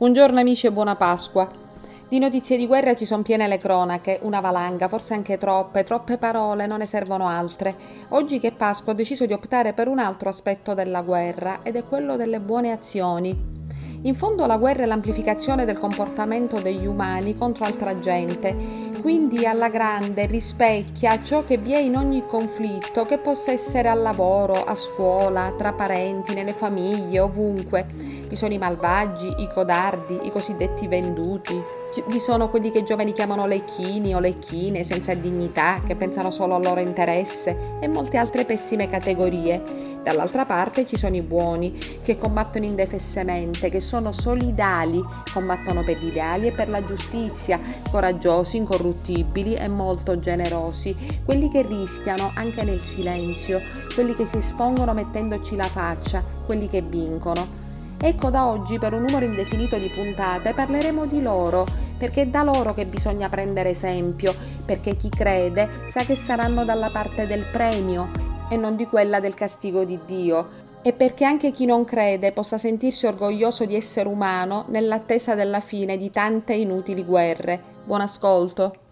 Buongiorno amici e buona Pasqua. Di notizie di guerra ci sono piene le cronache, una valanga, forse anche troppe, troppe parole, non ne servono altre. Oggi che Pasqua ho deciso di optare per un altro aspetto della guerra ed è quello delle buone azioni. In fondo la guerra è l'amplificazione del comportamento degli umani contro altra gente, quindi alla grande rispecchia ciò che vi è in ogni conflitto, che possa essere al lavoro, a scuola, tra parenti, nelle famiglie, ovunque. Vi sono i malvagi, i codardi, i cosiddetti venduti, vi sono quelli che i giovani chiamano lecchini o lecchine senza dignità, che pensano solo al loro interesse e molte altre pessime categorie. Dall'altra parte ci sono i buoni, che combattono indefessemente, che sono solidali, combattono per gli ideali e per la giustizia, coraggiosi, incorruttibili e molto generosi, quelli che rischiano anche nel silenzio, quelli che si espongono mettendoci la faccia, quelli che vincono. Ecco da oggi per un numero indefinito di puntate parleremo di loro, perché è da loro che bisogna prendere esempio, perché chi crede sa che saranno dalla parte del premio e non di quella del castigo di Dio, e perché anche chi non crede possa sentirsi orgoglioso di essere umano nell'attesa della fine di tante inutili guerre. Buon ascolto.